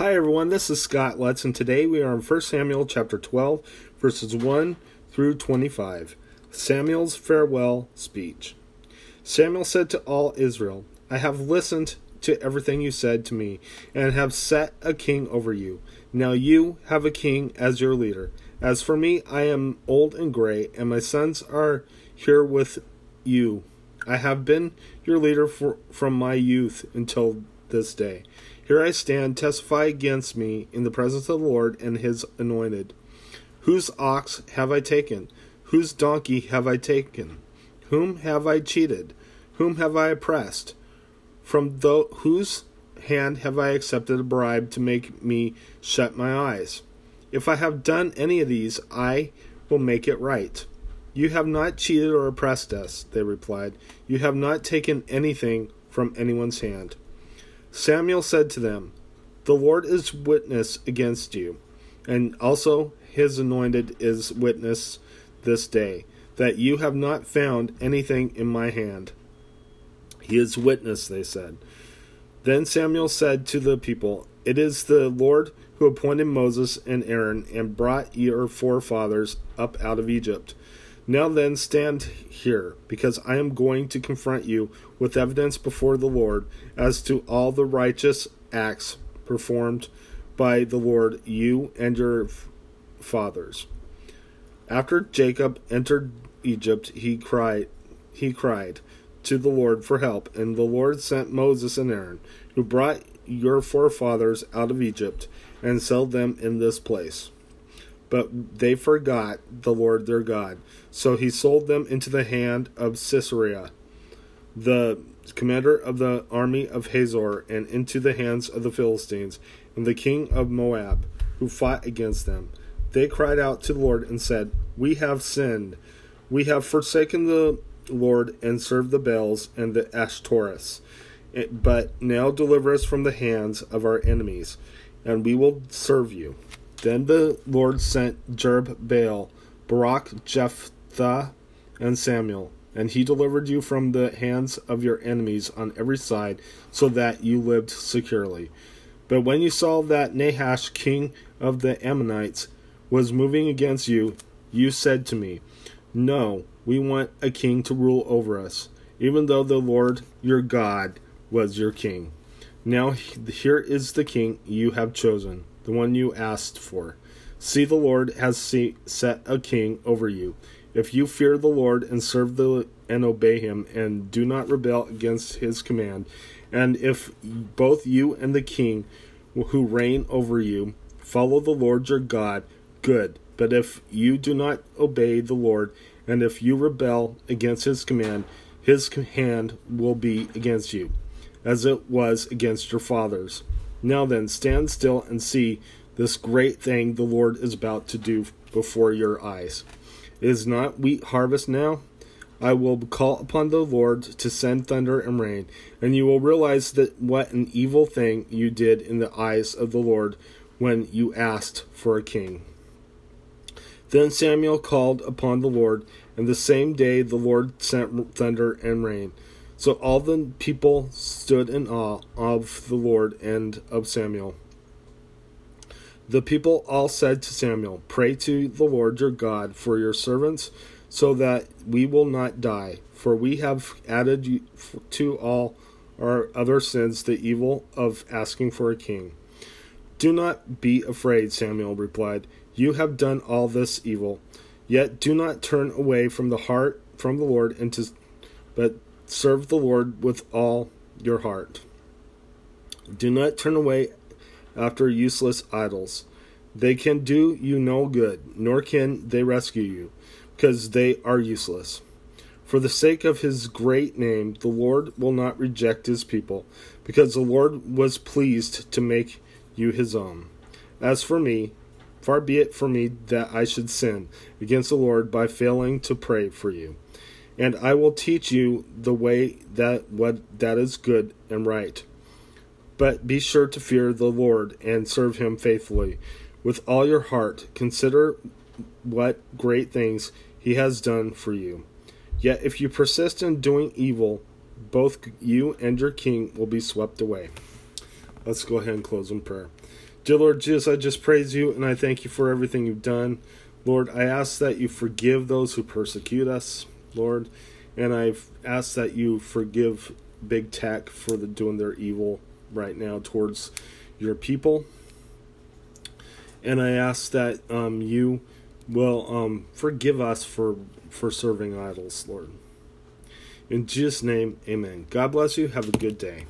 Hi everyone, this is Scott Lutz, and today we are in 1 Samuel chapter 12, verses 1 through 25. Samuel's farewell speech. Samuel said to all Israel, I have listened to everything you said to me, and have set a king over you. Now you have a king as your leader. As for me, I am old and gray, and my sons are here with you. I have been your leader for, from my youth until this day. Here I stand, testify against me in the presence of the Lord and his anointed. Whose ox have I taken? Whose donkey have I taken? Whom have I cheated? Whom have I oppressed? From the, whose hand have I accepted a bribe to make me shut my eyes? If I have done any of these, I will make it right. You have not cheated or oppressed us, they replied. You have not taken anything from anyone's hand. Samuel said to them, The Lord is witness against you, and also his anointed is witness this day, that you have not found anything in my hand. He is witness, they said. Then Samuel said to the people, It is the Lord who appointed Moses and Aaron and brought your forefathers up out of Egypt. Now then, stand here, because I am going to confront you with evidence before the Lord as to all the righteous acts performed by the Lord, you and your fathers. After Jacob entered Egypt, he cried, he cried to the Lord for help, and the Lord sent Moses and Aaron, who brought your forefathers out of Egypt and settled them in this place. But they forgot the Lord their God. So he sold them into the hand of Sisera, the commander of the army of Hazor, and into the hands of the Philistines, and the king of Moab, who fought against them. They cried out to the Lord and said, We have sinned. We have forsaken the Lord and served the Baals and the Ashtoreths. Eh, but now deliver us from the hands of our enemies, and we will serve you. Then the Lord sent Jerubbaal, Barak, Jephthah, and Samuel, and he delivered you from the hands of your enemies on every side, so that you lived securely. But when you saw that Nahash, king of the Ammonites, was moving against you, you said to me, No, we want a king to rule over us, even though the Lord your God was your king. Now here is the king you have chosen the one you asked for. See, the Lord has set a king over you. If you fear the Lord and serve the and obey him, and do not rebel against his command, and if both you and the king who reign over you follow the Lord your God, good. But if you do not obey the Lord, and if you rebel against his command, his hand will be against you, as it was against your fathers. Now then, stand still and see this great thing the Lord is about to do before your eyes. Is not wheat harvest now? I will call upon the Lord to send thunder and rain, and you will realize that what an evil thing you did in the eyes of the Lord when you asked for a king. Then Samuel called upon the Lord, and the same day the Lord sent thunder and rain. So all the people stood in awe of the Lord and of Samuel. The people all said to Samuel, Pray to the Lord your God for your servants, so that we will not die, for we have added to all our other sins the evil of asking for a king. Do not be afraid, Samuel replied. You have done all this evil. Yet do not turn away from the heart from the Lord into but Serve the Lord with all your heart. Do not turn away after useless idols. They can do you no good, nor can they rescue you, because they are useless. For the sake of his great name, the Lord will not reject his people, because the Lord was pleased to make you his own. As for me, far be it from me that I should sin against the Lord by failing to pray for you and I will teach you the way that what that is good and right. But be sure to fear the Lord and serve him faithfully with all your heart. Consider what great things he has done for you. Yet if you persist in doing evil, both you and your king will be swept away. Let's go ahead and close in prayer. Dear Lord Jesus, I just praise you and I thank you for everything you've done. Lord, I ask that you forgive those who persecute us, Lord, and I ask that you forgive big tech for the doing their evil right now towards your people. And I ask that um, you will um, forgive us for for serving idols, Lord. In Jesus' name, amen. God bless you. Have a good day.